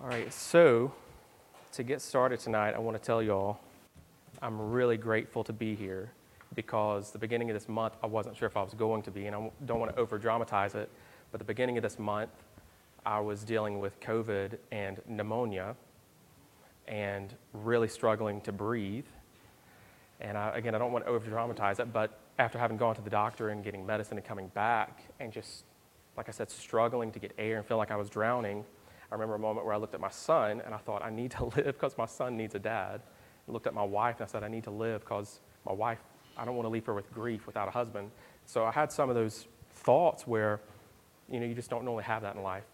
All right, so to get started tonight, I want to tell y'all I'm really grateful to be here because the beginning of this month, I wasn't sure if I was going to be, and I don't want to over dramatize it, but the beginning of this month, I was dealing with COVID and pneumonia and really struggling to breathe. And I, again, I don't want to over dramatize it, but after having gone to the doctor and getting medicine and coming back and just, like I said, struggling to get air and feel like I was drowning, I remember a moment where I looked at my son and I thought, I need to live because my son needs a dad. I looked at my wife and I said, I need to live because my wife, I don't want to leave her with grief without a husband. So I had some of those thoughts where, you know, you just don't normally have that in life.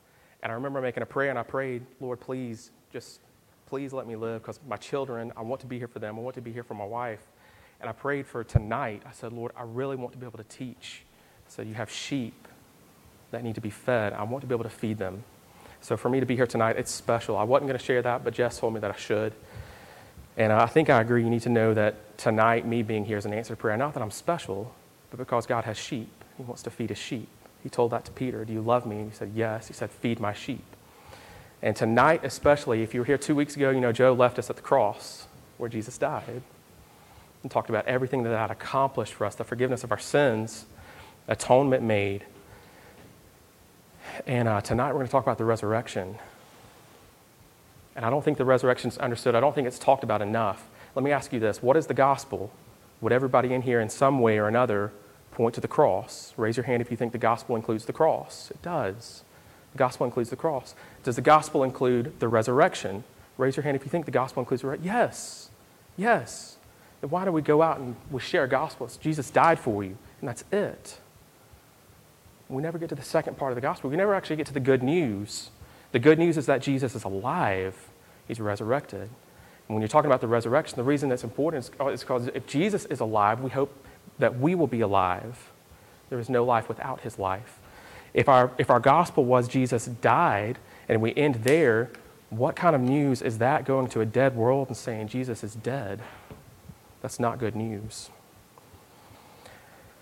And I remember making a prayer and I prayed, Lord, please, just please let me live because my children, I want to be here for them. I want to be here for my wife. And I prayed for tonight. I said, Lord, I really want to be able to teach. So you have sheep that need to be fed. I want to be able to feed them. So for me to be here tonight, it's special. I wasn't going to share that, but Jess told me that I should. And I think I agree. You need to know that tonight, me being here is an answered prayer. Not that I'm special, but because God has sheep. He wants to feed his sheep. He told that to Peter Do you love me? And he said, Yes. He said, Feed my sheep. And tonight, especially, if you were here two weeks ago, you know, Joe left us at the cross where Jesus died and talked about everything that that accomplished for us the forgiveness of our sins, atonement made, and uh, tonight we're going to talk about the resurrection. And I don't think the resurrection is understood. I don't think it's talked about enough. Let me ask you this What is the gospel? Would everybody in here, in some way or another, point to the cross? Raise your hand if you think the gospel includes the cross. It does. The gospel includes the cross. Does the gospel include the resurrection? Raise your hand if you think the gospel includes the resurrection. Yes. Yes. Then why do we go out and we share gospels? Jesus died for you, and that's it we never get to the second part of the gospel. We never actually get to the good news. The good news is that Jesus is alive, he's resurrected. And when you're talking about the resurrection, the reason that's important is uh, because if Jesus is alive, we hope that we will be alive. There is no life without his life. If our, if our gospel was Jesus died and we end there, what kind of news is that going to a dead world and saying Jesus is dead? That's not good news.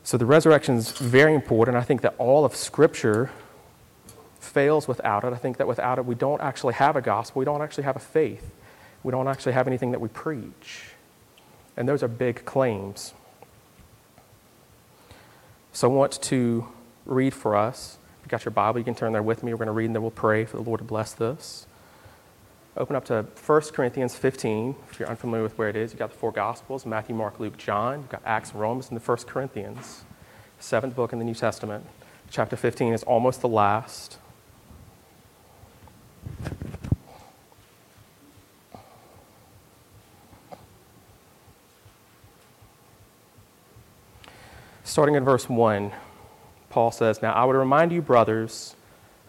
So the resurrection is very important. I think that all of Scripture fails without it. I think that without it, we don't actually have a gospel. We don't actually have a faith. We don't actually have anything that we preach. And those are big claims. So I want to read for us. If you've got your Bible, you can turn there with me. We're going to read and then we'll pray for the Lord to bless this. Open up to 1 Corinthians 15. If you're unfamiliar with where it is, you've got the four Gospels Matthew, Mark, Luke, John. You've got Acts, Romans, and the 1 Corinthians. Seventh book in the New Testament. Chapter 15 is almost the last. Starting in verse 1, Paul says, Now I would remind you, brothers,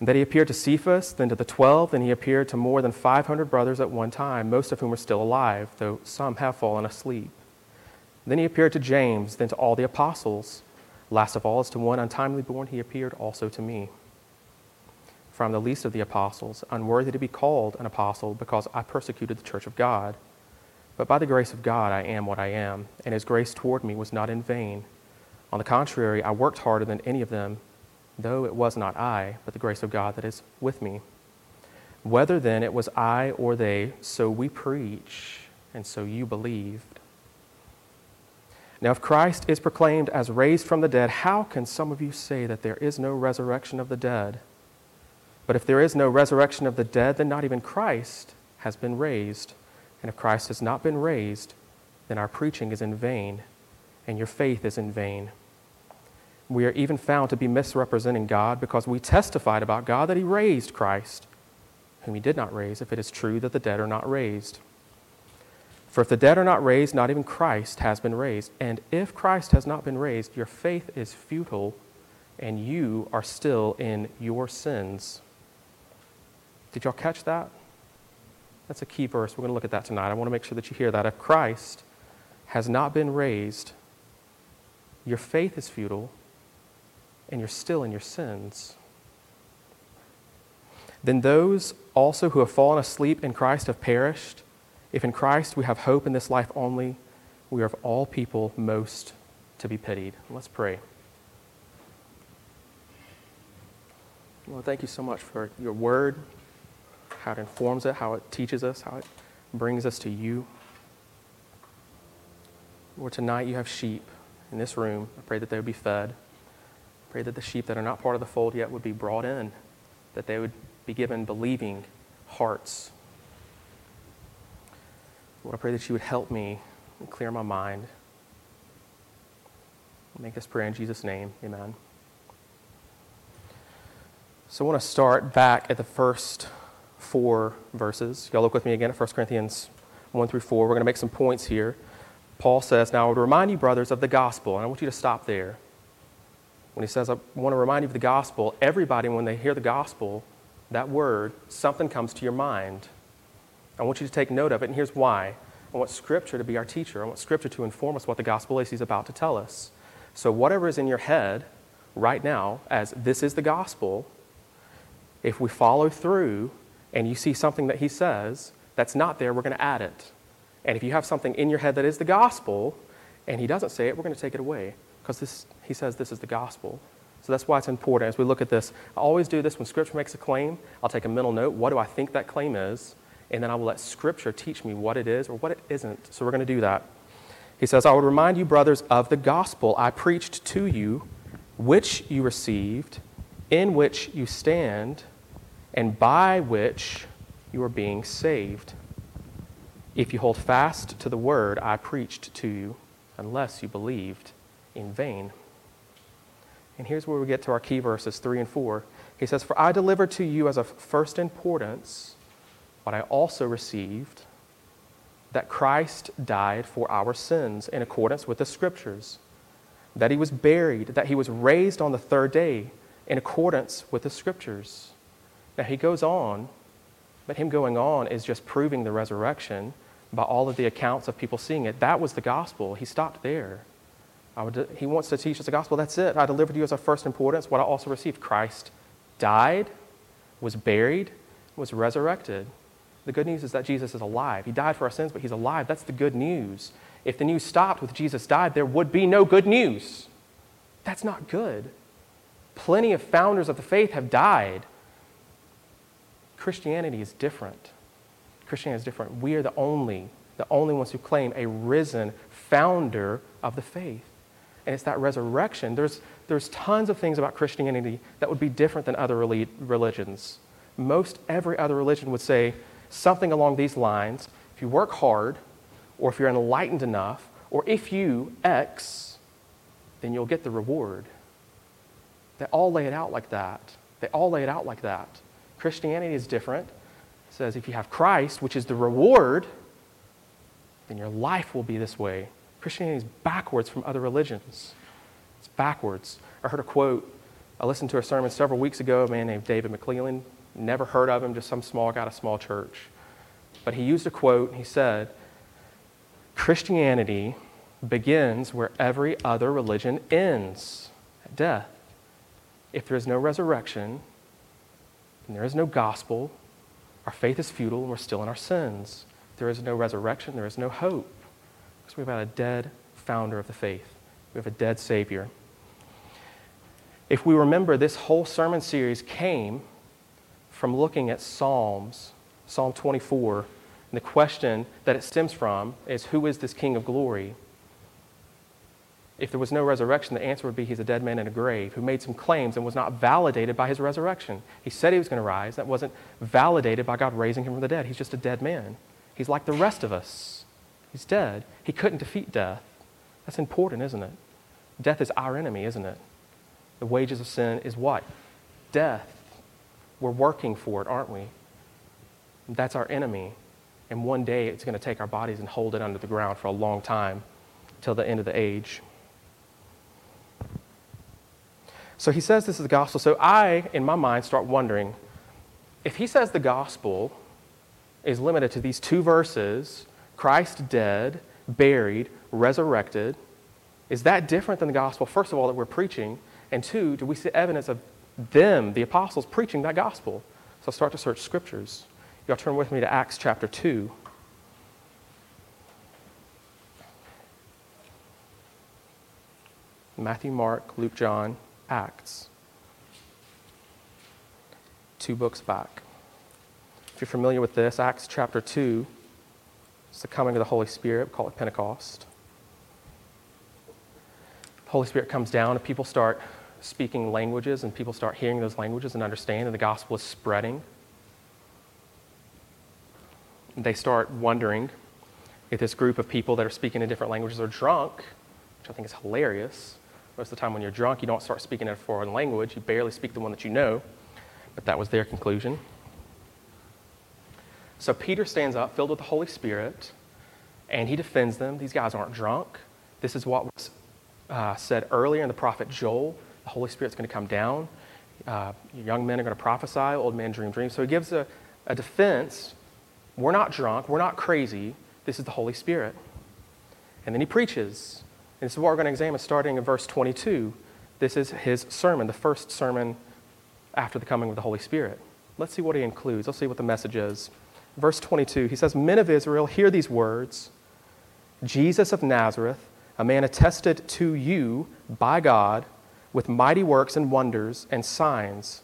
and that he appeared to Cephas, then to the twelve, then he appeared to more than 500 brothers at one time, most of whom are still alive, though some have fallen asleep. Then he appeared to James, then to all the apostles. Last of all, as to one untimely born, he appeared also to me. For I'm the least of the apostles, unworthy to be called an apostle, because I persecuted the church of God. But by the grace of God, I am what I am, and his grace toward me was not in vain. On the contrary, I worked harder than any of them though it was not I, but the grace of God that is with me. Whether then it was I or they, so we preach, and so you believed. Now, if Christ is proclaimed as raised from the dead, how can some of you say that there is no resurrection of the dead? But if there is no resurrection of the dead, then not even Christ has been raised. And if Christ has not been raised, then our preaching is in vain, and your faith is in vain we are even found to be misrepresenting God because we testified about God that He raised Christ, whom He did not raise, if it is true that the dead are not raised. For if the dead are not raised, not even Christ has been raised. And if Christ has not been raised, your faith is futile, and you are still in your sins. Did y'all catch that? That's a key verse. We're going to look at that tonight. I want to make sure that you hear that. If Christ has not been raised, your faith is futile and you're still in your sins. Then those also who have fallen asleep in Christ have perished. If in Christ we have hope in this life only, we are of all people most to be pitied. Let's pray. Well, thank you so much for your word, how it informs it, how it teaches us, how it brings us to you. Lord, tonight you have sheep in this room. I pray that they would be fed. Pray that the sheep that are not part of the fold yet would be brought in, that they would be given believing hearts. Lord, I pray that you would help me and clear my mind. Make this prayer in Jesus' name. Amen. So I want to start back at the first four verses. Y'all look with me again at 1 Corinthians 1 through 4. We're going to make some points here. Paul says, Now I would remind you, brothers, of the gospel. And I want you to stop there. When he says, I want to remind you of the gospel, everybody, when they hear the gospel, that word, something comes to your mind. I want you to take note of it, and here's why. I want Scripture to be our teacher. I want Scripture to inform us what the gospel is he's about to tell us. So, whatever is in your head right now, as this is the gospel, if we follow through and you see something that he says that's not there, we're going to add it. And if you have something in your head that is the gospel and he doesn't say it, we're going to take it away because he says this is the gospel. So that's why it's important as we look at this. I always do this when Scripture makes a claim. I'll take a mental note. What do I think that claim is? And then I will let Scripture teach me what it is or what it isn't. So we're going to do that. He says, I would remind you, brothers, of the gospel I preached to you, which you received, in which you stand, and by which you are being saved. If you hold fast to the word I preached to you, unless you believed in vain. And here's where we get to our key verses 3 and 4. He says, For I delivered to you as of first importance what I also received that Christ died for our sins in accordance with the Scriptures, that he was buried, that he was raised on the third day in accordance with the Scriptures. Now he goes on, but him going on is just proving the resurrection by all of the accounts of people seeing it. That was the gospel. He stopped there. Would, he wants to teach us the gospel. That's it. I delivered you as of first importance what I also received. Christ died, was buried, was resurrected. The good news is that Jesus is alive. He died for our sins, but he's alive. That's the good news. If the news stopped with Jesus died, there would be no good news. That's not good. Plenty of founders of the faith have died. Christianity is different. Christianity is different. We are the only, the only ones who claim a risen founder of the faith. And it's that resurrection. There's, there's tons of things about Christianity that would be different than other religions. Most every other religion would say something along these lines if you work hard, or if you're enlightened enough, or if you X, then you'll get the reward. They all lay it out like that. They all lay it out like that. Christianity is different. It says if you have Christ, which is the reward, then your life will be this way. Christianity is backwards from other religions. It's backwards. I heard a quote. I listened to a sermon several weeks ago, a man named David McClelland. Never heard of him, just some small guy at a small church. But he used a quote. He said, Christianity begins where every other religion ends at death. If there is no resurrection, and there is no gospel, our faith is futile and we're still in our sins. If there is no resurrection, there is no hope. Because we've got a dead founder of the faith, we have a dead Savior. If we remember, this whole sermon series came from looking at Psalms, Psalm 24, and the question that it stems from is Who is this King of glory? If there was no resurrection, the answer would be he's a dead man in a grave who made some claims and was not validated by his resurrection. He said he was going to rise. That wasn't validated by God raising him from the dead. He's just a dead man. He's like the rest of us. He's dead. He couldn't defeat death. That's important, isn't it? Death is our enemy, isn't it? The wages of sin is what? Death. We're working for it, aren't we? That's our enemy. And one day it's going to take our bodies and hold it under the ground for a long time till the end of the age. So he says this is the gospel. So I, in my mind, start wondering if he says the gospel is limited to these two verses Christ dead, buried, resurrected. Is that different than the gospel, first of all, that we're preaching? And two, do we see evidence of them, the apostles, preaching that gospel? So start to search scriptures. Y'all turn with me to Acts chapter 2. Matthew, Mark, Luke, John, Acts. Two books back. If you're familiar with this, Acts chapter 2, it's the coming of the Holy Spirit, we call it Pentecost. The Holy Spirit comes down and people start speaking languages and people start hearing those languages and understanding the gospel is spreading. They start wondering if this group of people that are speaking in different languages are drunk, which I think is hilarious. Most of the time, when you're drunk, you don't start speaking in a foreign language. You barely speak the one that you know. But that was their conclusion. So Peter stands up, filled with the Holy Spirit, and he defends them. These guys aren't drunk. This is what was uh, said earlier in the prophet Joel. The Holy Spirit's going to come down. Uh, young men are going to prophesy, old men dream dreams. So he gives a, a defense. We're not drunk. We're not crazy. This is the Holy Spirit. And then he preaches. And this is what we're going to examine starting in verse 22. This is his sermon, the first sermon after the coming of the Holy Spirit. Let's see what he includes. Let's see what the message is. Verse 22, he says, Men of Israel, hear these words Jesus of Nazareth, a man attested to you by God with mighty works and wonders and signs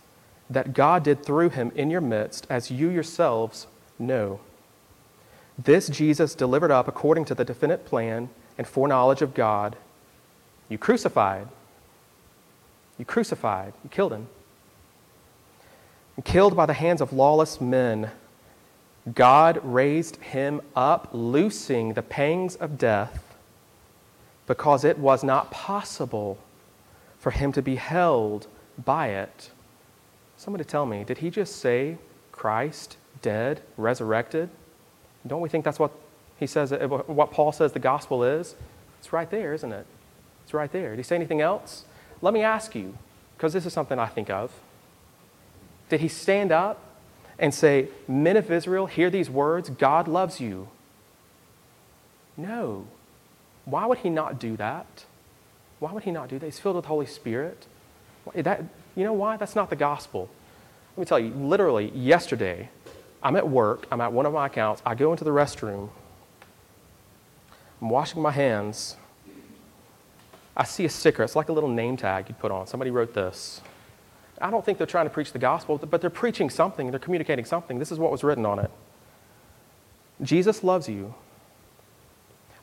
that God did through him in your midst, as you yourselves know. This Jesus delivered up according to the definite plan and foreknowledge of God. You crucified. You crucified. You killed him. And killed by the hands of lawless men, God raised him up, loosing the pangs of death, because it was not possible for him to be held by it. Somebody tell me, did he just say Christ, dead, resurrected? Don't we think that's what he says, uh, what Paul says the gospel is? It's right there, isn't it? It's right there. Did he say anything else? Let me ask you, because this is something I think of. Did he stand up and say, Men of Israel, hear these words God loves you? No. Why would he not do that? Why would he not do that? He's filled with the Holy Spirit. That, you know why? That's not the gospel. Let me tell you, literally, yesterday, I'm at work, I'm at one of my accounts, I go into the restroom, I'm washing my hands. I see a sticker. It's like a little name tag you put on. Somebody wrote this. I don't think they're trying to preach the gospel, but they're preaching something. They're communicating something. This is what was written on it Jesus loves you.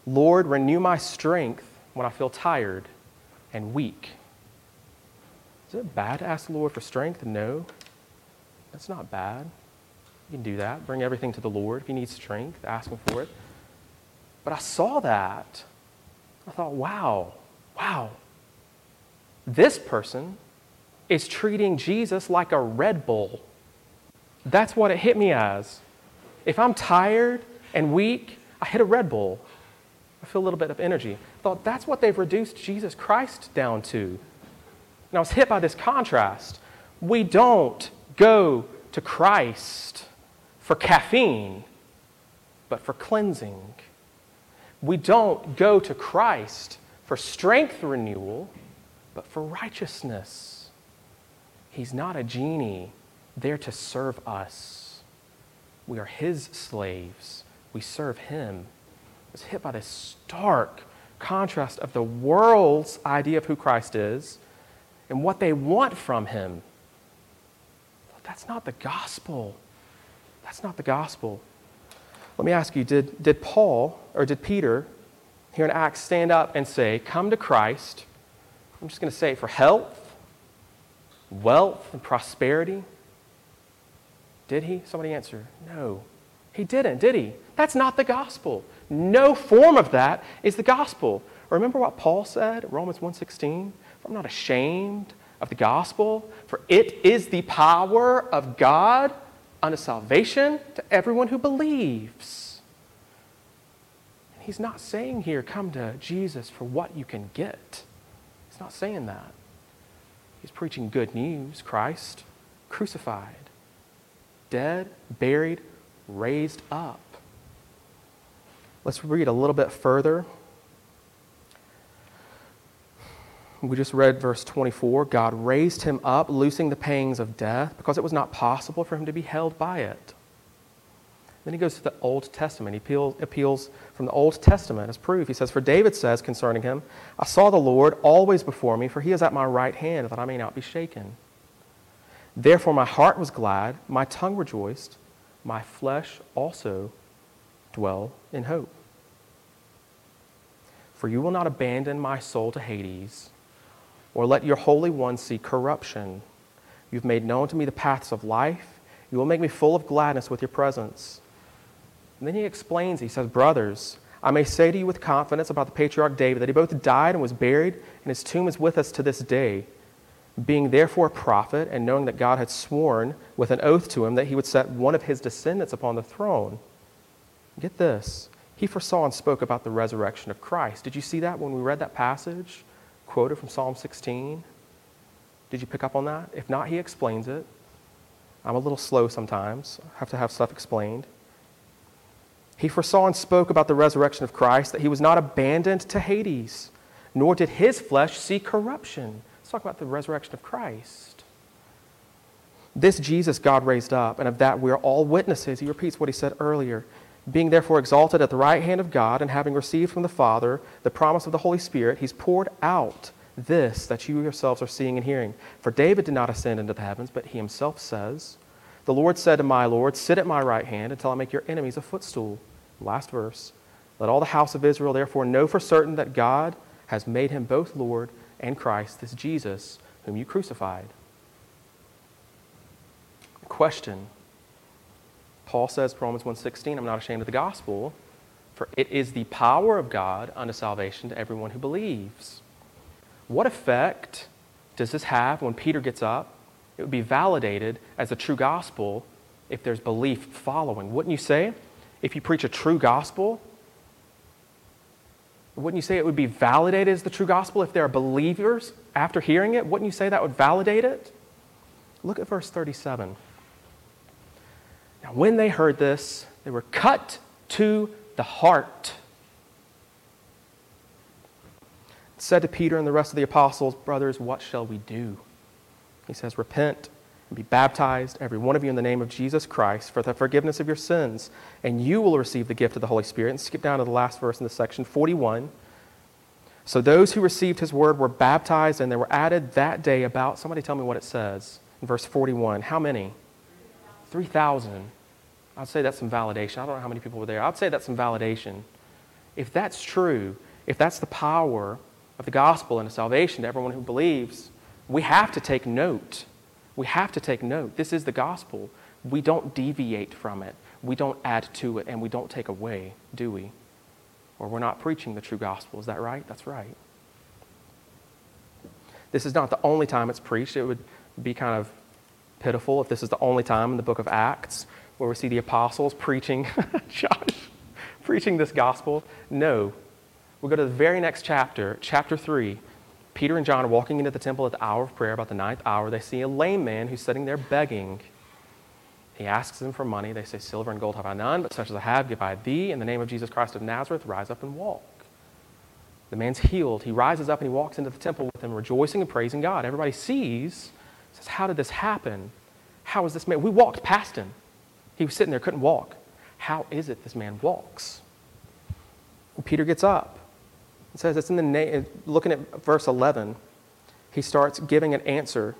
Lord, renew my strength when I feel tired and weak. Is it bad to ask the Lord for strength? No. That's not bad. You can do that. Bring everything to the Lord. If you need strength, ask Him for it. But I saw that. I thought, wow, wow. This person is treating Jesus like a Red Bull. That's what it hit me as. If I'm tired and weak, I hit a Red Bull. I feel a little bit of energy. I thought that's what they've reduced Jesus Christ down to. And I was hit by this contrast. We don't go to Christ for caffeine, but for cleansing. We don't go to Christ for strength renewal, but for righteousness. He's not a genie there to serve us. We are His slaves. We serve Him. I was hit by this stark contrast of the world's idea of who Christ is and what they want from Him. But that's not the gospel. That's not the gospel. Let me ask you did, did Paul or did Peter here in Acts stand up and say, Come to Christ? I'm just going to say it for health, wealth, and prosperity. Did he? Somebody answer. No. He didn't, did he? That's not the gospel. No form of that is the gospel. Remember what Paul said, Romans 1:16? I'm not ashamed of the gospel, for it is the power of God unto salvation to everyone who believes. And He's not saying here, come to Jesus for what you can get. He's not saying that. He's preaching good news Christ crucified, dead, buried, raised up. Let's read a little bit further. We just read verse 24. God raised him up, loosing the pangs of death, because it was not possible for him to be held by it. Then he goes to the Old Testament. He appeals, appeals from the Old Testament as proof. He says, For David says concerning him, I saw the Lord always before me, for he is at my right hand, that I may not be shaken. Therefore my heart was glad, my tongue rejoiced, my flesh also dwell in hope. For you will not abandon my soul to Hades, or let your Holy One see corruption. You've made known to me the paths of life. You will make me full of gladness with your presence. And then he explains, he says, Brothers, I may say to you with confidence about the patriarch David that he both died and was buried, and his tomb is with us to this day. Being therefore a prophet, and knowing that God had sworn with an oath to him that he would set one of his descendants upon the throne. Get this. He foresaw and spoke about the resurrection of Christ. Did you see that when we read that passage quoted from Psalm 16? Did you pick up on that? If not, he explains it. I'm a little slow sometimes. I have to have stuff explained. He foresaw and spoke about the resurrection of Christ, that he was not abandoned to Hades, nor did his flesh see corruption. Let's talk about the resurrection of Christ. This Jesus God raised up, and of that we are all witnesses. He repeats what he said earlier. Being therefore exalted at the right hand of God, and having received from the Father the promise of the Holy Spirit, he's poured out this that you yourselves are seeing and hearing. For David did not ascend into the heavens, but he himself says, The Lord said to my Lord, Sit at my right hand until I make your enemies a footstool. Last verse. Let all the house of Israel therefore know for certain that God has made him both Lord and Christ, this Jesus whom you crucified. Question. Paul says, Romans 1.16, I'm not ashamed of the gospel, for it is the power of God unto salvation to everyone who believes. What effect does this have when Peter gets up? It would be validated as a true gospel if there's belief following. Wouldn't you say? If you preach a true gospel, wouldn't you say it would be validated as the true gospel if there are believers after hearing it? Wouldn't you say that would validate it? Look at verse 37. Now, when they heard this, they were cut to the heart. It said to Peter and the rest of the apostles, Brothers, what shall we do? He says, Repent and be baptized, every one of you, in the name of Jesus Christ for the forgiveness of your sins, and you will receive the gift of the Holy Spirit. And skip down to the last verse in the section, 41. So those who received his word were baptized, and there were added that day about, somebody tell me what it says in verse 41. How many? 3,000. I'd say that's some validation. I don't know how many people were there. I'd say that's some validation. If that's true, if that's the power of the gospel and the salvation to everyone who believes, we have to take note. We have to take note. This is the gospel. We don't deviate from it. We don't add to it, and we don't take away, do we? Or we're not preaching the true gospel. Is that right? That's right. This is not the only time it's preached. It would be kind of pitiful if this is the only time in the book of Acts where we see the apostles preaching, Josh, preaching this gospel. No. We'll go to the very next chapter, chapter 3. Peter and John are walking into the temple at the hour of prayer, about the ninth hour. They see a lame man who's sitting there begging. He asks them for money. They say, Silver and gold have I none, but such as I have give I thee. In the name of Jesus Christ of Nazareth, rise up and walk. The man's healed. He rises up and he walks into the temple with them, rejoicing and praising God. Everybody sees, says, How did this happen? How is this man? We walked past him. He was sitting there, couldn't walk. How is it this man walks? Peter gets up. It says it's in the name, looking at verse 11, he starts giving an answer.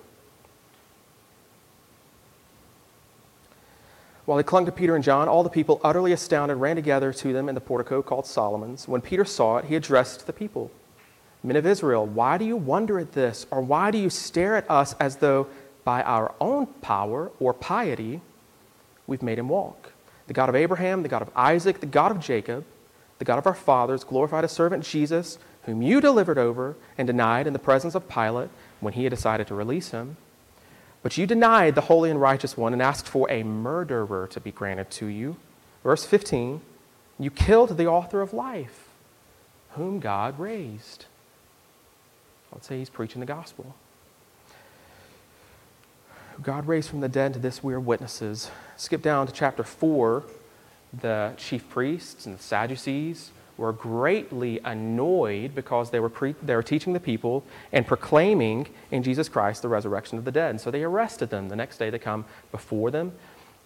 While he clung to Peter and John, all the people, utterly astounded, ran together to them in the portico called Solomon's. When Peter saw it, he addressed the people Men of Israel, why do you wonder at this? Or why do you stare at us as though by our own power or piety we've made him walk? The God of Abraham, the God of Isaac, the God of Jacob, the God of our fathers, glorified a servant Jesus, whom you delivered over and denied in the presence of Pilate when he had decided to release him. But you denied the holy and righteous one and asked for a murderer to be granted to you. Verse 15 You killed the author of life, whom God raised. I would say he's preaching the gospel. God raised from the dead, to this we are witnesses. Skip down to chapter 4. The chief priests and the Sadducees were greatly annoyed because they were, pre- they were teaching the people and proclaiming in Jesus Christ the resurrection of the dead. And so they arrested them. The next day they come before them.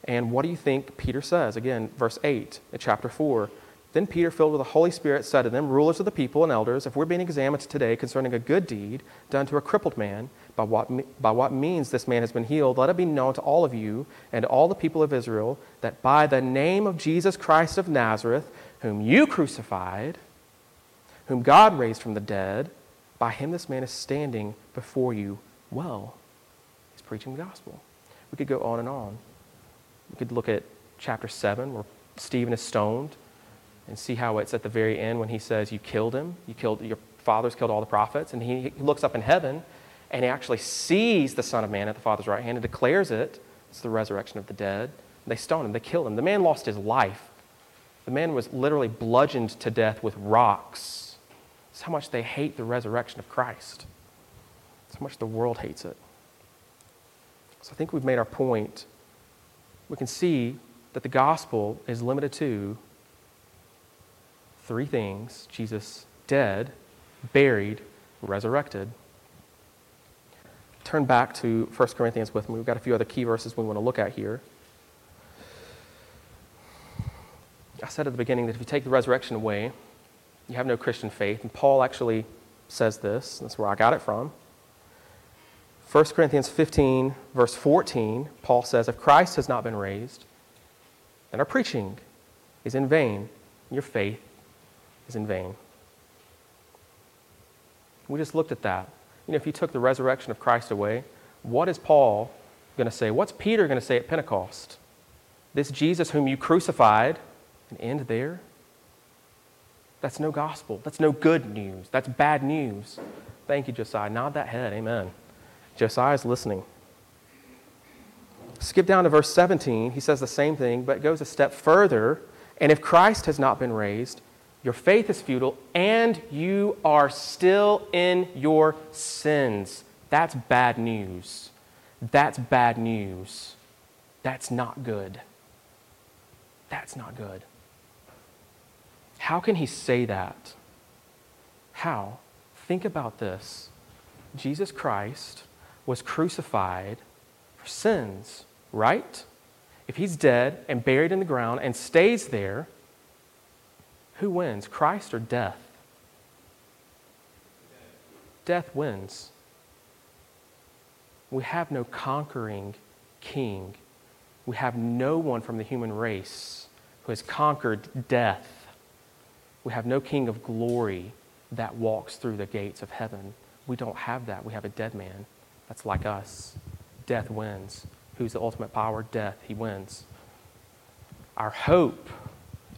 And what do you think Peter says? Again, verse 8 in chapter 4. Then Peter, filled with the Holy Spirit, said to them, Rulers of the people and elders, if we're being examined today concerning a good deed done to a crippled man, by what, by what means this man has been healed, let it be known to all of you and all the people of Israel that by the name of Jesus Christ of Nazareth, whom you crucified, whom God raised from the dead, by him this man is standing before you well. He's preaching the gospel. We could go on and on. We could look at chapter 7, where Stephen is stoned and see how it's at the very end when he says, You killed him, you killed your fathers killed all the prophets. And he, he looks up in heaven and he actually sees the Son of Man at the Father's right hand and declares it. It's the resurrection of the dead. They stone him, they kill him. The man lost his life. The man was literally bludgeoned to death with rocks. That's how much they hate the resurrection of Christ. That's how much the world hates it. So I think we've made our point. We can see that the gospel is limited to three things Jesus dead, buried, resurrected. Turn back to 1 Corinthians with me. We've got a few other key verses we want to look at here. I said at the beginning that if you take the resurrection away, you have no Christian faith. And Paul actually says this. That's where I got it from. 1 Corinthians 15, verse 14, Paul says, If Christ has not been raised, then our preaching is in vain, your faith is in vain. We just looked at that. You know, if you took the resurrection of Christ away, what is Paul going to say? What's Peter going to say at Pentecost? This Jesus whom you crucified, and end there? That's no gospel. That's no good news. That's bad news. Thank you, Josiah. Nod that head. Amen. Josiah's listening. Skip down to verse 17. He says the same thing, but goes a step further. And if Christ has not been raised, your faith is futile, and you are still in your sins. That's bad news. That's bad news. That's not good. That's not good. How can he say that? How? Think about this. Jesus Christ was crucified for sins, right? If he's dead and buried in the ground and stays there, who wins, Christ or death? Death wins. We have no conquering king. We have no one from the human race who has conquered death. We have no king of glory that walks through the gates of heaven. We don't have that. We have a dead man that's like us. Death wins. Who's the ultimate power? Death. He wins. Our hope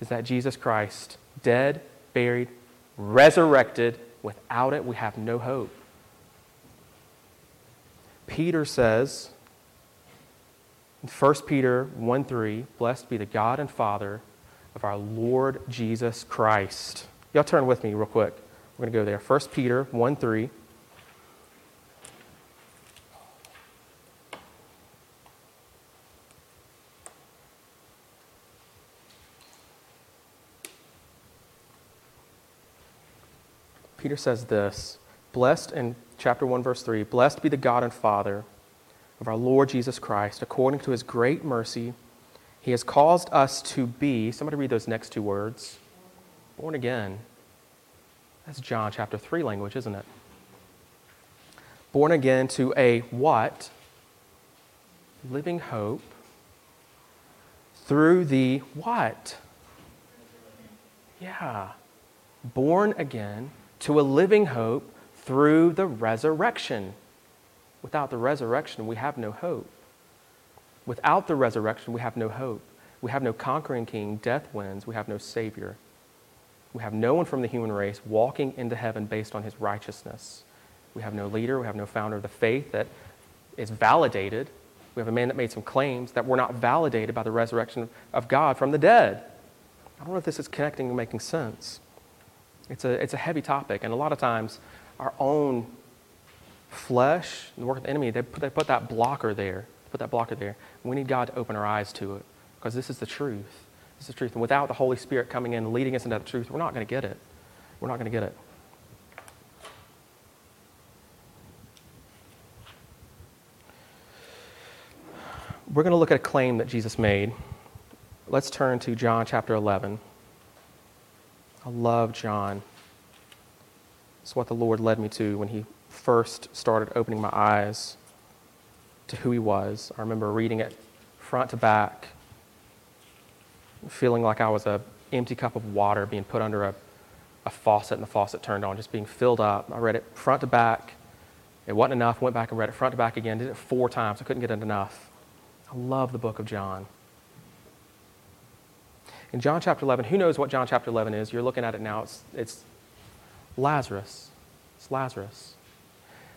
is that Jesus Christ dead, buried, resurrected. Without it, we have no hope. Peter says in 1 Peter 1 3, Blessed be the God and Father of our Lord Jesus Christ. Y'all turn with me real quick. We're going to go there. 1 Peter 1 3. Peter says this Blessed in chapter 1, verse 3 Blessed be the God and Father of our Lord Jesus Christ, according to his great mercy, he has caused us to be, somebody read those next two words, born again. That's John chapter 3 language, isn't it? Born again to a what? Living hope through the what? Yeah. Born again to a living hope through the resurrection. Without the resurrection, we have no hope. Without the resurrection, we have no hope. We have no conquering king. Death wins. We have no savior. We have no one from the human race walking into heaven based on his righteousness. We have no leader. We have no founder of the faith that is validated. We have a man that made some claims that were not validated by the resurrection of God from the dead. I don't know if this is connecting and making sense. It's a, it's a heavy topic, and a lot of times our own flesh, the work of the enemy, they put, they put that blocker there. put that blocker there. We need God to open our eyes to it because this is the truth. This is the truth. And without the Holy Spirit coming in and leading us into the truth, we're not going to get it. We're not going to get it. We're going to look at a claim that Jesus made. Let's turn to John chapter 11. I love John. It's what the Lord led me to when He first started opening my eyes to who He was. I remember reading it front to back, feeling like I was an empty cup of water being put under a, a faucet and the faucet turned on, just being filled up. I read it front to back. It wasn't enough. Went back and read it front to back again. Did it four times. I couldn't get it enough. I love the book of John. In John chapter 11, who knows what John chapter 11 is? You're looking at it now. It's, it's Lazarus. It's Lazarus.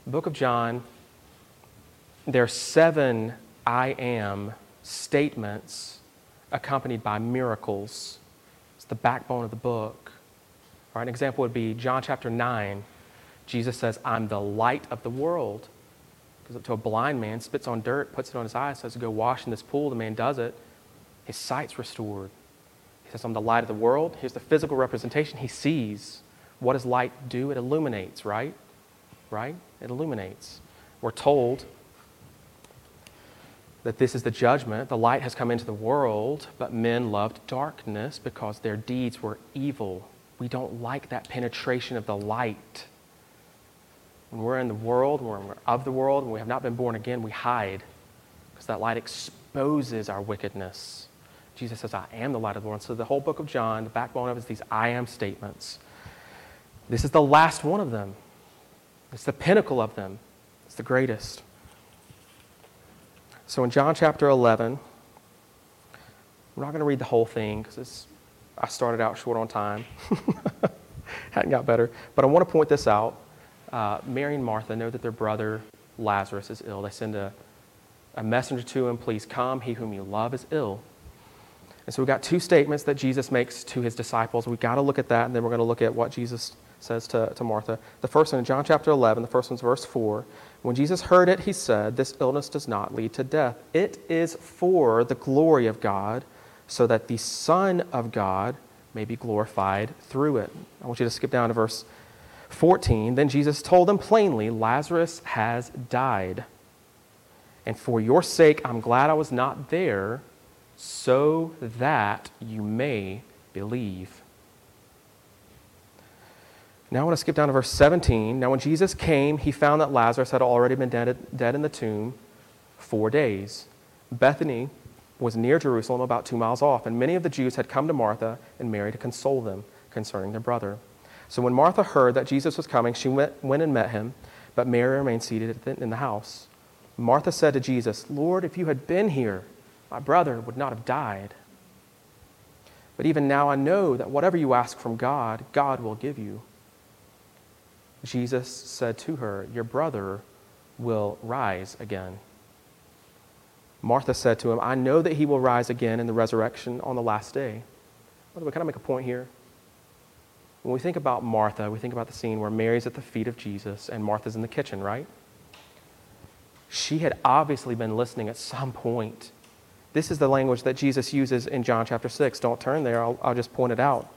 Book of John, there are seven I am statements accompanied by miracles. It's the backbone of the book. All right, an example would be John chapter 9. Jesus says, I'm the light of the world. Goes up to a blind man, spits on dirt, puts it on his eyes, says, to Go wash in this pool. The man does it. His sight's restored. Says, I'm the light of the world. Here's the physical representation. He sees. What does light do? It illuminates, right? Right? It illuminates. We're told that this is the judgment. The light has come into the world, but men loved darkness because their deeds were evil. We don't like that penetration of the light. When we're in the world, when we're of the world, when we have not been born again, we hide because that light exposes our wickedness. Jesus says, I am the light of the world. So the whole book of John, the backbone of it is these I am statements. This is the last one of them. It's the pinnacle of them. It's the greatest. So in John chapter 11, I'm not going to read the whole thing because I started out short on time. Hadn't got better. But I want to point this out. Uh, Mary and Martha know that their brother Lazarus is ill. They send a, a messenger to him, please come, he whom you love is ill. And so we've got two statements that Jesus makes to his disciples. We've got to look at that, and then we're going to look at what Jesus says to, to Martha. The first one in John chapter 11, the first one's verse 4. When Jesus heard it, he said, This illness does not lead to death. It is for the glory of God, so that the Son of God may be glorified through it. I want you to skip down to verse 14. Then Jesus told them plainly, Lazarus has died. And for your sake, I'm glad I was not there so that you may believe. Now I want to skip down to verse 17. Now, when Jesus came, he found that Lazarus had already been dead, dead in the tomb four days. Bethany was near Jerusalem, about two miles off, and many of the Jews had come to Martha and Mary to console them concerning their brother. So when Martha heard that Jesus was coming, she went, went and met him, but Mary remained seated in the house. Martha said to Jesus, Lord, if you had been here, my brother would not have died. But even now I know that whatever you ask from God, God will give you. Jesus said to her, Your brother will rise again. Martha said to him, I know that he will rise again in the resurrection on the last day. By the way, can I make a point here? When we think about Martha, we think about the scene where Mary's at the feet of Jesus and Martha's in the kitchen, right? She had obviously been listening at some point this is the language that Jesus uses in John chapter 6. Don't turn there, I'll, I'll just point it out.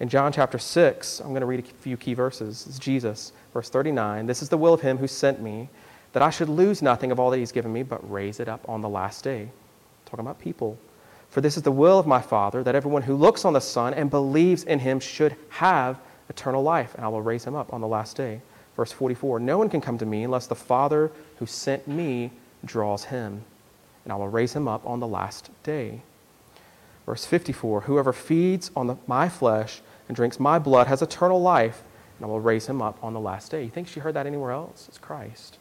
In John chapter 6, I'm going to read a few key verses. It's Jesus, verse 39. This is the will of him who sent me, that I should lose nothing of all that he's given me, but raise it up on the last day. Talking about people. For this is the will of my Father, that everyone who looks on the Son and believes in him should have eternal life, and I will raise him up on the last day. Verse 44 No one can come to me unless the Father who sent me draws him and I will raise him up on the last day. Verse 54 Whoever feeds on the, my flesh and drinks my blood has eternal life, and I will raise him up on the last day. You think she heard that anywhere else? It's Christ.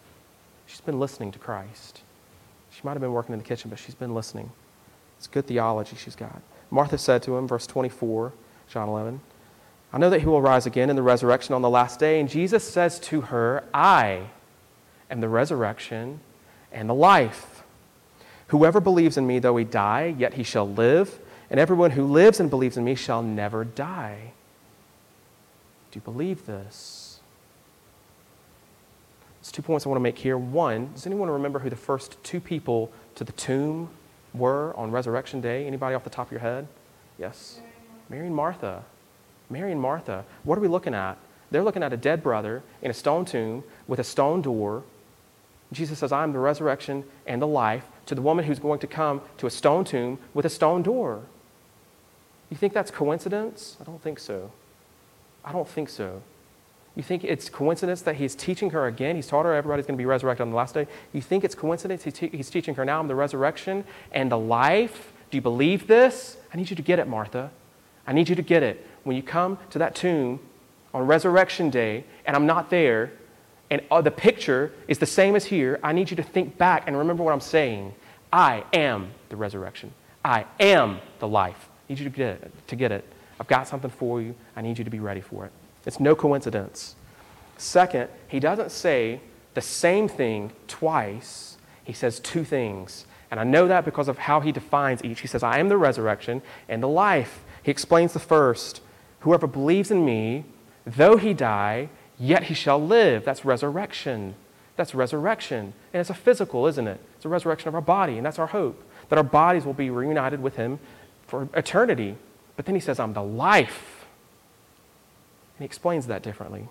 She's been listening to Christ. She might have been working in the kitchen, but she's been listening. It's good theology she's got. Martha said to him, verse 24, John 11, I know that he will rise again in the resurrection on the last day. And Jesus says to her, I am the resurrection and the life. Whoever believes in me, though he die, yet he shall live, and everyone who lives and believes in me shall never die. Do you believe this? There's two points I want to make here. One, does anyone remember who the first two people to the tomb were on resurrection day? Anybody off the top of your head? Yes? Mary and Martha. Mary and Martha. What are we looking at? They're looking at a dead brother in a stone tomb with a stone door. Jesus says, I am the resurrection and the life to the woman who's going to come to a stone tomb with a stone door. You think that's coincidence? I don't think so. I don't think so. You think it's coincidence that he's teaching her again? He's taught her everybody's going to be resurrected on the last day. You think it's coincidence he's, te- he's teaching her now I'm the resurrection and the life? Do you believe this? I need you to get it, Martha. I need you to get it. When you come to that tomb on resurrection day and I'm not there, and uh, the picture is the same as here, I need you to think back and remember what I'm saying. I am the resurrection. I am the life. I need you to get it. To get it. I've got something for you. I need you to be ready for it. It's no coincidence. Second, he doesn't say the same thing twice. He says two things. And I know that because of how he defines each. He says, I am the resurrection and the life. He explains the first Whoever believes in me, though he die, yet he shall live. That's resurrection. That's resurrection. And it's a physical, isn't it? It's a resurrection of our body, and that's our hope that our bodies will be reunited with him for eternity. But then he says, I'm the life. And he explains that differently.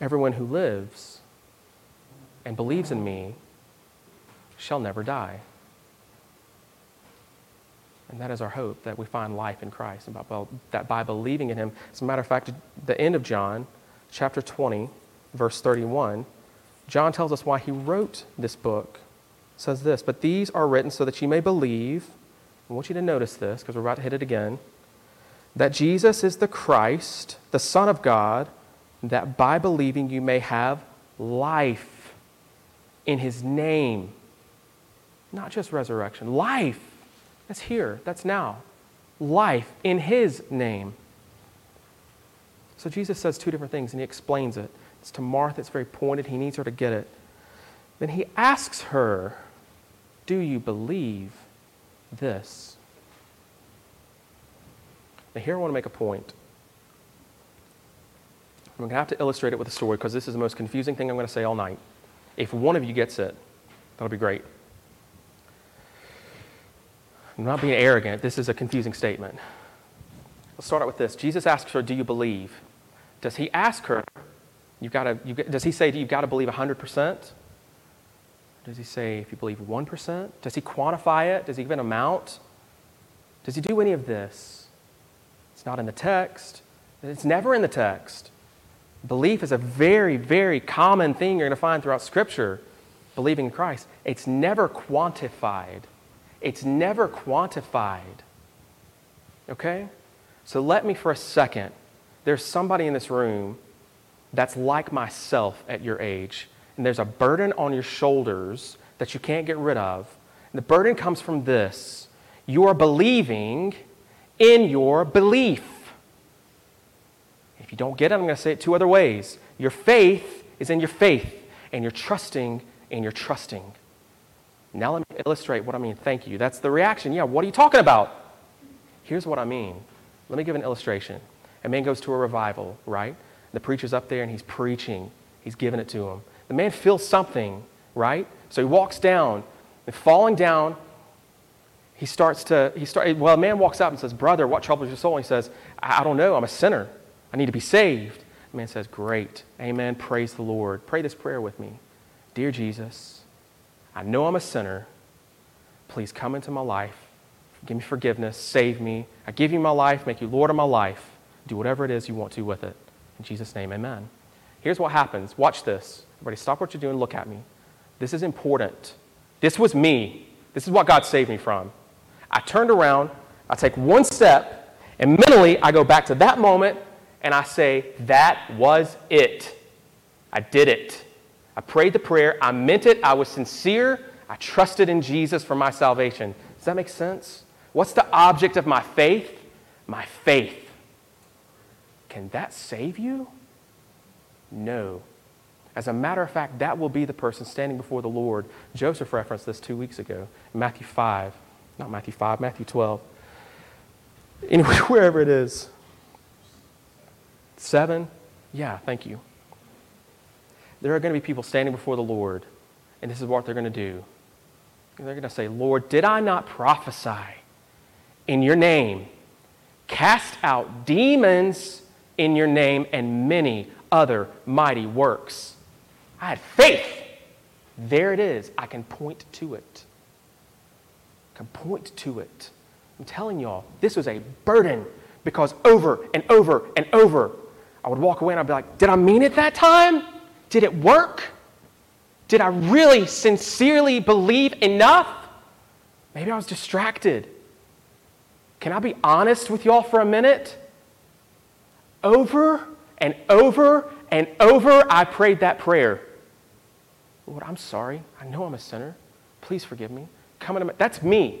Everyone who lives and believes in me shall never die. And that is our hope that we find life in Christ, and that by believing in Him. As a matter of fact, the end of John, chapter 20, verse 31, John tells us why he wrote this book. It says this, But these are written so that you may believe. I want you to notice this because we're about to hit it again. That Jesus is the Christ, the Son of God, that by believing you may have life in His name. Not just resurrection, life. That's here, that's now. Life in His name. So Jesus says two different things and He explains it. It's to Martha, it's very pointed. He needs her to get it. Then He asks her, Do you believe this? Now, here I want to make a point. I'm going to have to illustrate it with a story because this is the most confusing thing I'm going to say all night. If one of you gets it, that'll be great. I'm not being arrogant. This is a confusing statement. Let's start out with this. Jesus asks her, Do you believe? Does he ask her, you've got to, you, does he say, You've got to believe 100%? Does he say, If you believe 1%? Does he quantify it? Does he give an amount? Does he do any of this? It's not in the text. It's never in the text. Belief is a very, very common thing you're going to find throughout Scripture. Believing in Christ. It's never quantified. It's never quantified. Okay? So let me for a second. There's somebody in this room that's like myself at your age, and there's a burden on your shoulders that you can't get rid of. And the burden comes from this you are believing in your belief. If you don't get it, I'm going to say it two other ways. Your faith is in your faith, and you're trusting in your trusting. Now let me illustrate what I mean. Thank you. That's the reaction. Yeah, what are you talking about? Here's what I mean. Let me give an illustration. A man goes to a revival, right? The preacher's up there and he's preaching. He's giving it to him. The man feels something, right? So he walks down, and falling down, he starts to, he start, well, a man walks up and says, Brother, what troubles your soul? And he says, I, I don't know. I'm a sinner. I need to be saved. The man says, Great. Amen. Praise the Lord. Pray this prayer with me. Dear Jesus, I know I'm a sinner. Please come into my life. Give me forgiveness. Save me. I give you my life. Make you Lord of my life. Do whatever it is you want to with it. In Jesus' name, amen. Here's what happens. Watch this. Everybody, stop what you're doing. Look at me. This is important. This was me. This is what God saved me from. I turned around. I take one step, and mentally, I go back to that moment and I say, That was it. I did it. I prayed the prayer. I meant it. I was sincere. I trusted in Jesus for my salvation. Does that make sense? What's the object of my faith? My faith. Can that save you? No. As a matter of fact, that will be the person standing before the Lord. Joseph referenced this two weeks ago Matthew 5. Not Matthew 5, Matthew 12. Anyway, wherever it is. Seven? Yeah, thank you. There are going to be people standing before the Lord, and this is what they're going to do. They're going to say, Lord, did I not prophesy in your name, cast out demons in your name, and many other mighty works? I had faith. There it is. I can point to it. I can point to it. I'm telling y'all, this was a burden because over and over and over, I would walk away and I'd be like, Did I mean it that time? Did it work? Did I really sincerely believe enough? Maybe I was distracted. Can I be honest with y'all for a minute? Over and over and over, I prayed that prayer. Lord, I'm sorry. I know I'm a sinner. Please forgive me. Come into my, that's me.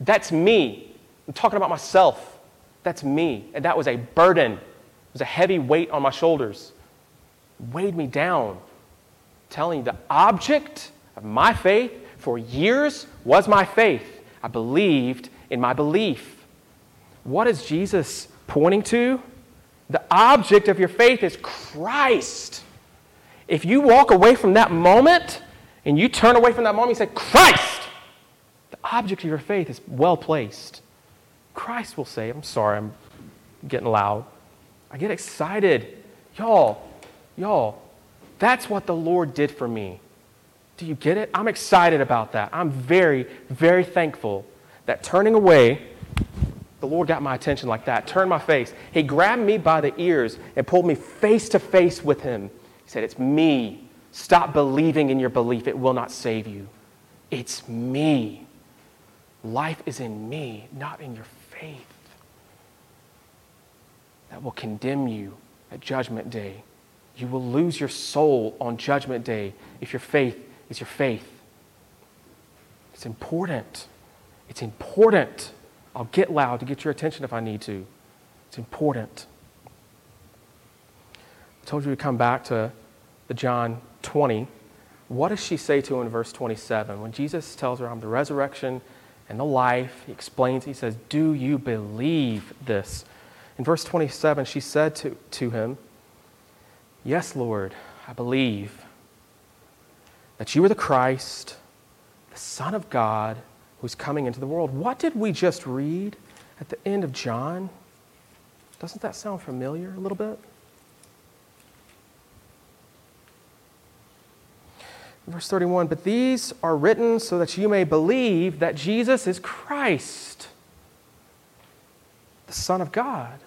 That's me. I'm talking about myself. That's me. And that was a burden. It was a heavy weight on my shoulders. Weighed me down. telling the object of my faith for years was my faith. I believed in my belief. What is Jesus pointing to? The object of your faith is Christ. If you walk away from that moment and you turn away from that moment, you say, Christ, the object of your faith is well placed. Christ will say, I'm sorry, I'm getting loud. I get excited. Y'all, y'all, that's what the Lord did for me. Do you get it? I'm excited about that. I'm very, very thankful that turning away, the Lord got my attention like that, turned my face. He grabbed me by the ears and pulled me face to face with Him. He said, It's me. Stop believing in your belief, it will not save you. It's me. Life is in me, not in your faith. That will condemn you at Judgment Day. You will lose your soul on Judgment Day if your faith is your faith. It's important. It's important. I'll get loud to get your attention if I need to. It's important. I told you to come back to the John 20. What does she say to him in verse 27? When Jesus tells her, I'm the resurrection and the life, he explains, he says, Do you believe this? In verse 27, she said to, to him, Yes, Lord, I believe that you are the Christ, the Son of God, who's coming into the world. What did we just read at the end of John? Doesn't that sound familiar a little bit? Verse 31 But these are written so that you may believe that Jesus is Christ, the Son of God.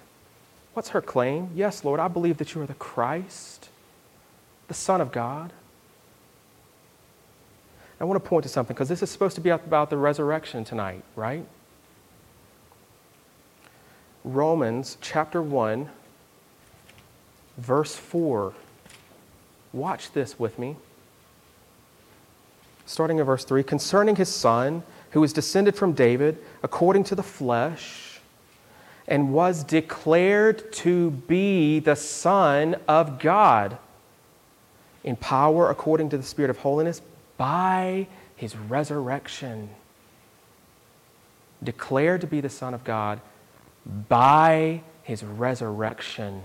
What's her claim? Yes, Lord, I believe that you are the Christ, the Son of God. I want to point to something because this is supposed to be about the resurrection tonight, right? Romans chapter 1, verse 4. Watch this with me. Starting in verse 3 concerning his son, who was descended from David according to the flesh, and was declared to be the Son of God in power according to the Spirit of holiness by his resurrection. Declared to be the Son of God by his resurrection.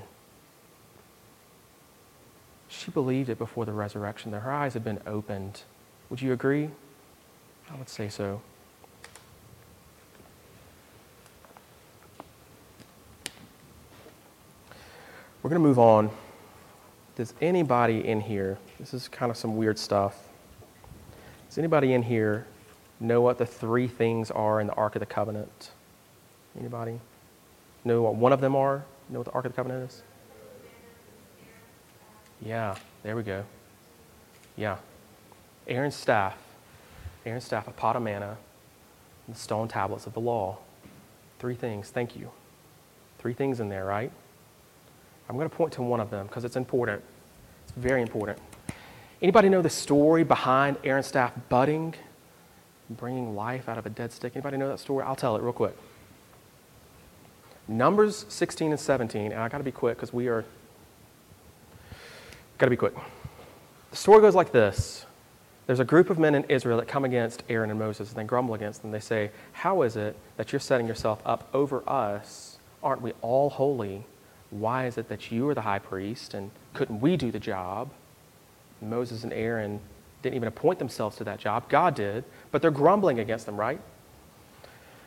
She believed it before the resurrection, that her eyes had been opened. Would you agree? I would say so. We're going to move on. Does anybody in here, this is kind of some weird stuff. Does anybody in here know what the three things are in the Ark of the Covenant? Anybody? Know what one of them are? Know what the Ark of the Covenant is? Yeah, there we go. Yeah. Aaron's staff, Aaron's staff, a pot of manna, and the stone tablets of the law. Three things. Thank you. Three things in there, right? I'm going to point to one of them because it's important. It's very important. Anybody know the story behind Aaron's staff budding, bringing life out of a dead stick? Anybody know that story? I'll tell it real quick. Numbers 16 and 17, and I got to be quick because we are got to be quick. The story goes like this. There's a group of men in Israel that come against Aaron and Moses and they grumble against them. They say, How is it that you're setting yourself up over us? Aren't we all holy? Why is it that you are the high priest and couldn't we do the job? Moses and Aaron didn't even appoint themselves to that job. God did, but they're grumbling against them, right?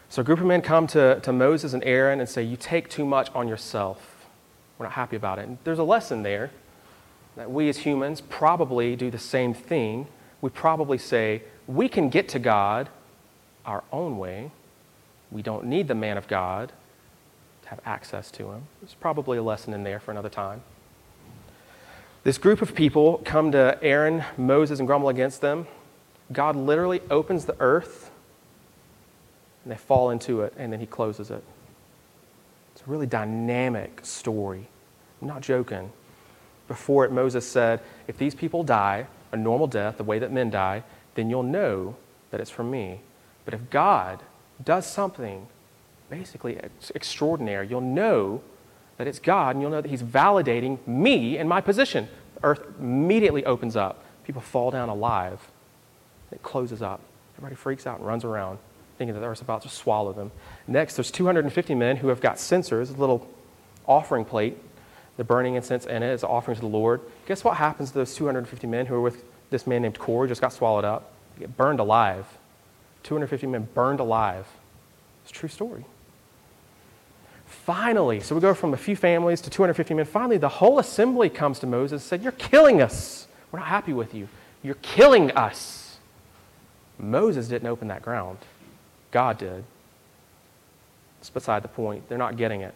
So a group of men come to, to Moses and Aaron and say, You take too much on yourself. We're not happy about it. And there's a lesson there that we as humans probably do the same thing. We probably say, We can get to God our own way. We don't need the man of God have access to him. There's probably a lesson in there for another time. This group of people come to Aaron, Moses, and grumble against them. God literally opens the earth and they fall into it, and then he closes it. It's a really dynamic story. I'm not joking. Before it, Moses said, If these people die a normal death, the way that men die, then you'll know that it's from me. But if God does something basically it's extraordinary, you'll know that it's God, and you'll know that He's validating me and my position. Earth immediately opens up. People fall down alive. It closes up. Everybody freaks out and runs around, thinking that the earth's about to swallow them. Next, there's 250 men who have got censers, a little offering plate. They're burning incense in it as an offering to the Lord. Guess what happens to those 250 men who are with this man named Korah, just got swallowed up? They get burned alive. 250 men burned alive. It's a true story. Finally, so we go from a few families to 250 men. Finally, the whole assembly comes to Moses and said, You're killing us. We're not happy with you. You're killing us. Moses didn't open that ground, God did. It's beside the point. They're not getting it.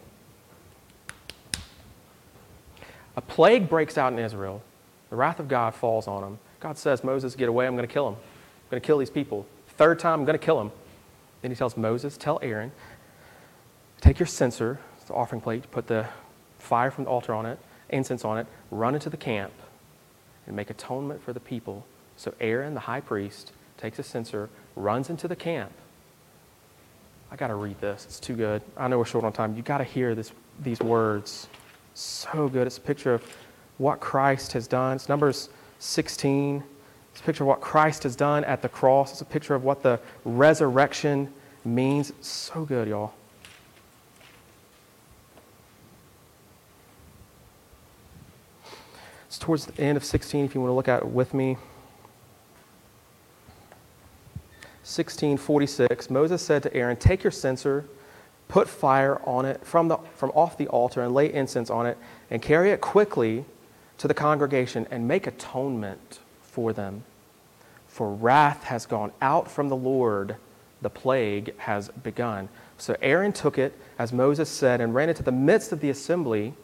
A plague breaks out in Israel. The wrath of God falls on them. God says, Moses, get away. I'm going to kill them. I'm going to kill these people. Third time, I'm going to kill them. Then he tells Moses, tell Aaron, take your censer, the offering plate, put the fire from the altar on it, incense on it, run into the camp, and make atonement for the people. So Aaron, the high priest, takes a censer, runs into the camp. I got to read this. It's too good. I know we're short on time. You got to hear this, these words. So good. It's a picture of what Christ has done. It's Numbers 16. It's a picture of what Christ has done at the cross. It's a picture of what the resurrection means. It's so good, y'all. It's towards the end of 16, if you want to look at it with me. 1646, Moses said to Aaron, Take your censer, put fire on it from, the, from off the altar, and lay incense on it, and carry it quickly to the congregation, and make atonement for them. For wrath has gone out from the Lord, the plague has begun. So Aaron took it, as Moses said, and ran into the midst of the assembly.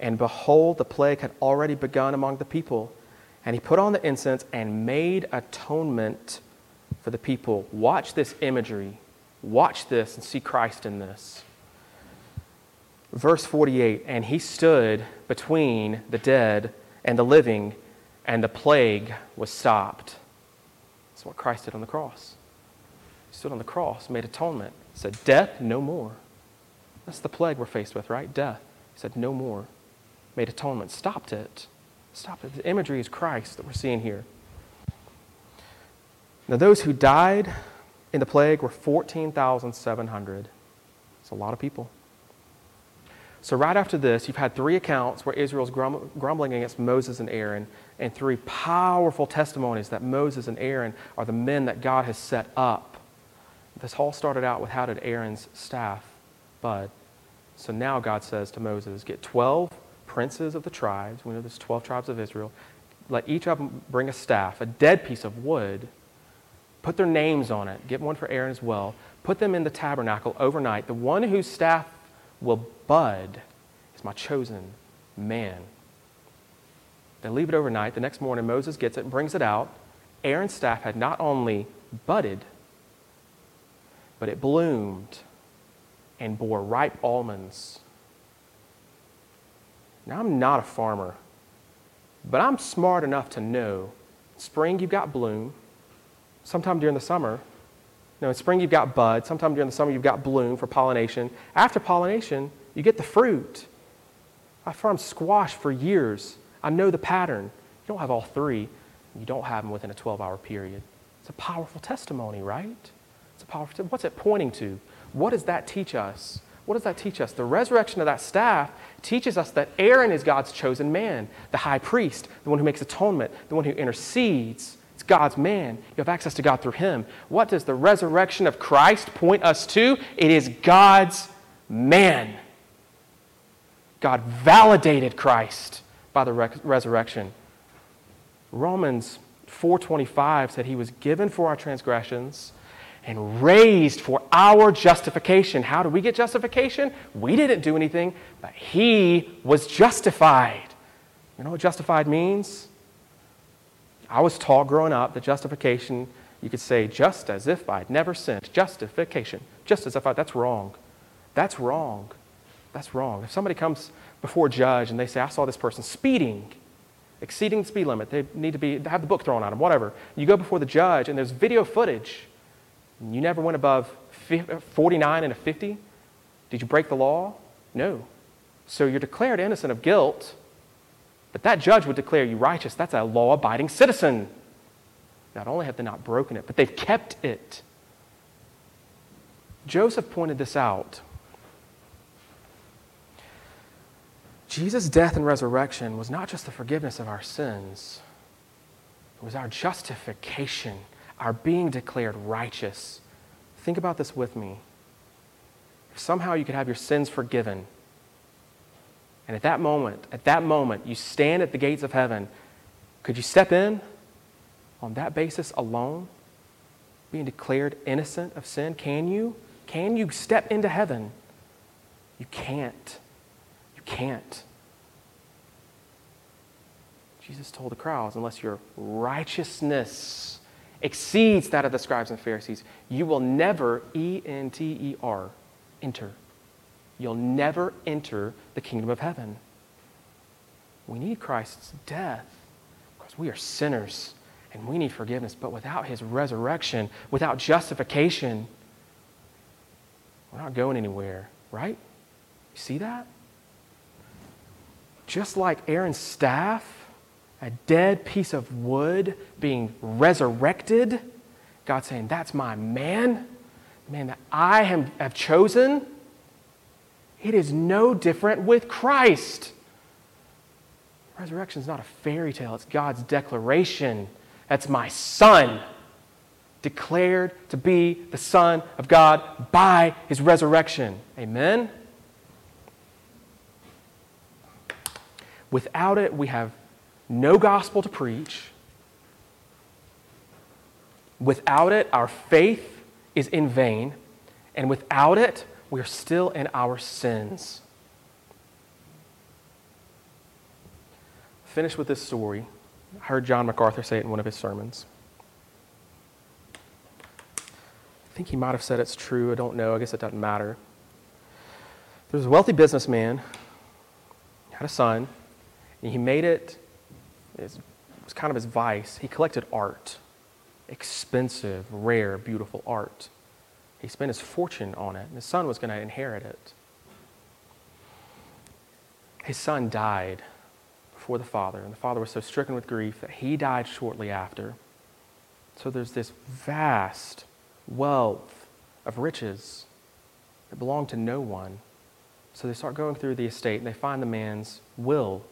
And behold, the plague had already begun among the people. And he put on the incense and made atonement for the people. Watch this imagery. Watch this and see Christ in this. Verse 48 And he stood between the dead and the living and the plague was stopped. That's what Christ did on the cross. He stood on the cross, made atonement, said, Death, no more. That's the plague we're faced with, right? Death. He said, No more. Made atonement, stopped it. Stopped it. The imagery is Christ that we're seeing here. Now, those who died in the plague were 14,700. It's a lot of people. So, right after this, you've had three accounts where Israel's grumbling against Moses and Aaron, and three powerful testimonies that Moses and Aaron are the men that God has set up. This all started out with how did Aaron's staff bud? So now God says to Moses, Get 12 princes of the tribes. We know there's 12 tribes of Israel. Let each of them bring a staff, a dead piece of wood. Put their names on it. Get one for Aaron as well. Put them in the tabernacle overnight. The one whose staff will bud is my chosen man. They leave it overnight. The next morning, Moses gets it and brings it out. Aaron's staff had not only budded, but it bloomed and bore ripe almonds. Now, I'm not a farmer, but I'm smart enough to know spring you've got bloom, sometime during the summer no, in spring you've got bud. Sometime during the summer you've got bloom for pollination. After pollination, you get the fruit. I farmed squash for years. I know the pattern. You don't have all three. You don't have them within a 12-hour period. It's a powerful testimony, right? It's a powerful. What's it pointing to? What does that teach us? What does that teach us? The resurrection of that staff teaches us that Aaron is God's chosen man, the high priest, the one who makes atonement, the one who intercedes. It's God's man. You have access to God through him. What does the resurrection of Christ point us to? It is God's man. God validated Christ by the re- resurrection. Romans 4:25 said he was given for our transgressions and raised for our justification. How do we get justification? We didn't do anything, but he was justified. You know what justified means? I was taught growing up that justification, you could say, just as if I'd never sinned. Justification. Just as if I, that's wrong. That's wrong. That's wrong. If somebody comes before a judge and they say, I saw this person speeding, exceeding the speed limit, they need to be, have the book thrown at them, whatever. You go before the judge and there's video footage you never went above 49 and a 50? Did you break the law? No. So you're declared innocent of guilt, but that judge would declare you righteous. That's a law abiding citizen. Not only have they not broken it, but they've kept it. Joseph pointed this out. Jesus' death and resurrection was not just the forgiveness of our sins, it was our justification our being declared righteous. Think about this with me. If somehow you could have your sins forgiven, and at that moment, at that moment, you stand at the gates of heaven, could you step in on that basis alone, being declared innocent of sin? Can you? Can you step into heaven? You can't. You can't. Jesus told the crowds, unless your righteousness exceeds that of the scribes and Pharisees, you will never, E N T E R, enter. You'll never enter the kingdom of heaven. We need Christ's death because we are sinners and we need forgiveness. But without his resurrection, without justification, we're not going anywhere, right? You see that? Just like Aaron's staff a dead piece of wood being resurrected. God saying, That's my man, man that I have chosen. It is no different with Christ. Resurrection is not a fairy tale, it's God's declaration. That's my son, declared to be the Son of God by his resurrection. Amen? Without it, we have no gospel to preach. Without it, our faith is in vain. And without it, we are still in our sins. Finish with this story. I heard John MacArthur say it in one of his sermons. I think he might have said it's true. I don't know. I guess it doesn't matter. There was a wealthy businessman, he had a son, and he made it it was kind of his vice. He collected art, expensive, rare, beautiful art. He spent his fortune on it, and his son was going to inherit it. His son died before the father, and the father was so stricken with grief that he died shortly after. So there's this vast wealth of riches that belong to no one. So they start going through the estate and they find the man's will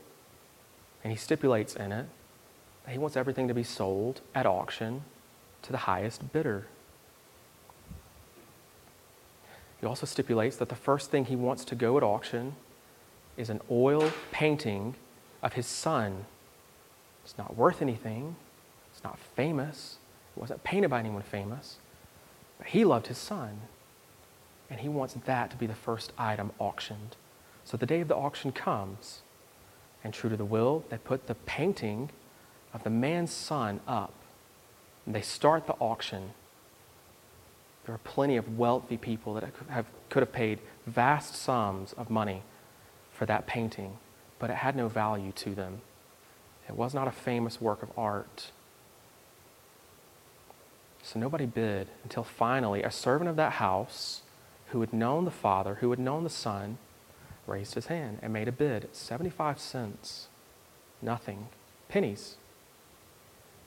and he stipulates in it that he wants everything to be sold at auction to the highest bidder. He also stipulates that the first thing he wants to go at auction is an oil painting of his son. It's not worth anything, it's not famous, it wasn't painted by anyone famous, but he loved his son. And he wants that to be the first item auctioned. So the day of the auction comes, and true to the will, they put the painting of the man's son up. And they start the auction. There are plenty of wealthy people that have, could have paid vast sums of money for that painting, but it had no value to them. It was not a famous work of art. So nobody bid until finally a servant of that house who had known the father, who had known the son, raised his hand and made a bid 75 cents. Nothing. Pennies.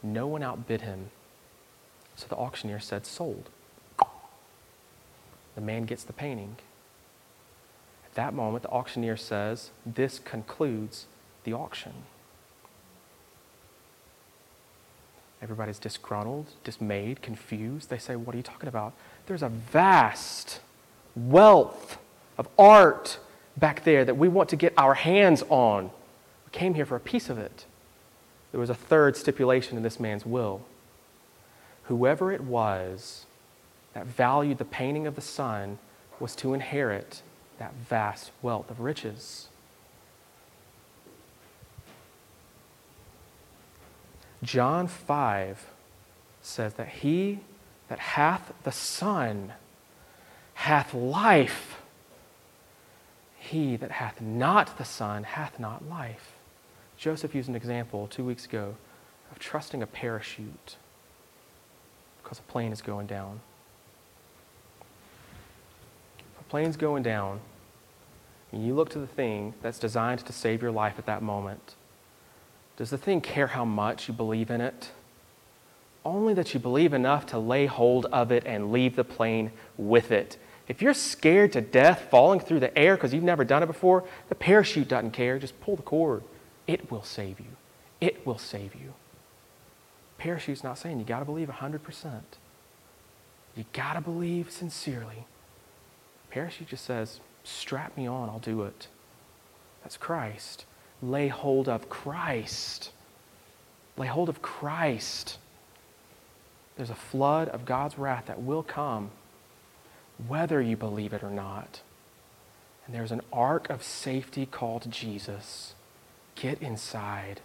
No one outbid him. So the auctioneer said, Sold. The man gets the painting. At that moment, the auctioneer says, This concludes the auction. Everybody's disgruntled, dismayed, confused. They say, What are you talking about? There's a vast wealth of art back there that we want to get our hands on. We came here for a piece of it. There was a third stipulation in this man's will. Whoever it was that valued the painting of the son was to inherit that vast wealth of riches. John 5 says that he that hath the Son hath life. He that hath not the Son hath not life. Joseph used an example two weeks ago of trusting a parachute because a plane is going down. A plane's going down, and you look to the thing that's designed to save your life at that moment, does the thing care how much you believe in it? Only that you believe enough to lay hold of it and leave the plane with it. If you're scared to death falling through the air because you've never done it before, the parachute doesn't care. Just pull the cord. It will save you. It will save you. Parachute's not saying you got to believe 100%. You got to believe sincerely. Parachute just says, strap me on, I'll do it. That's Christ lay hold of Christ. Lay hold of Christ. There's a flood of God's wrath that will come, whether you believe it or not. And there's an ark of safety called Jesus. Get inside.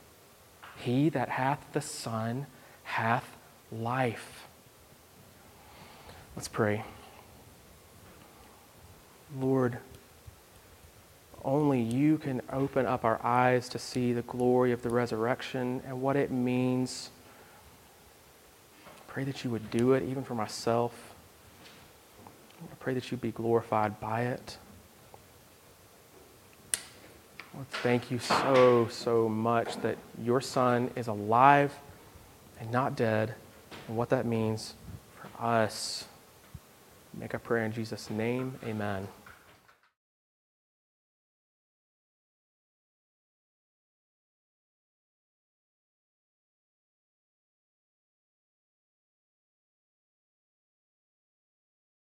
He that hath the Son hath life. Let's pray. Lord, only you can open up our eyes to see the glory of the resurrection and what it means. Pray that you would do it even for myself. I pray that you be glorified by it. Lord, thank you so, so much that your son is alive and not dead, and what that means for us. Make a prayer in Jesus' name. Amen.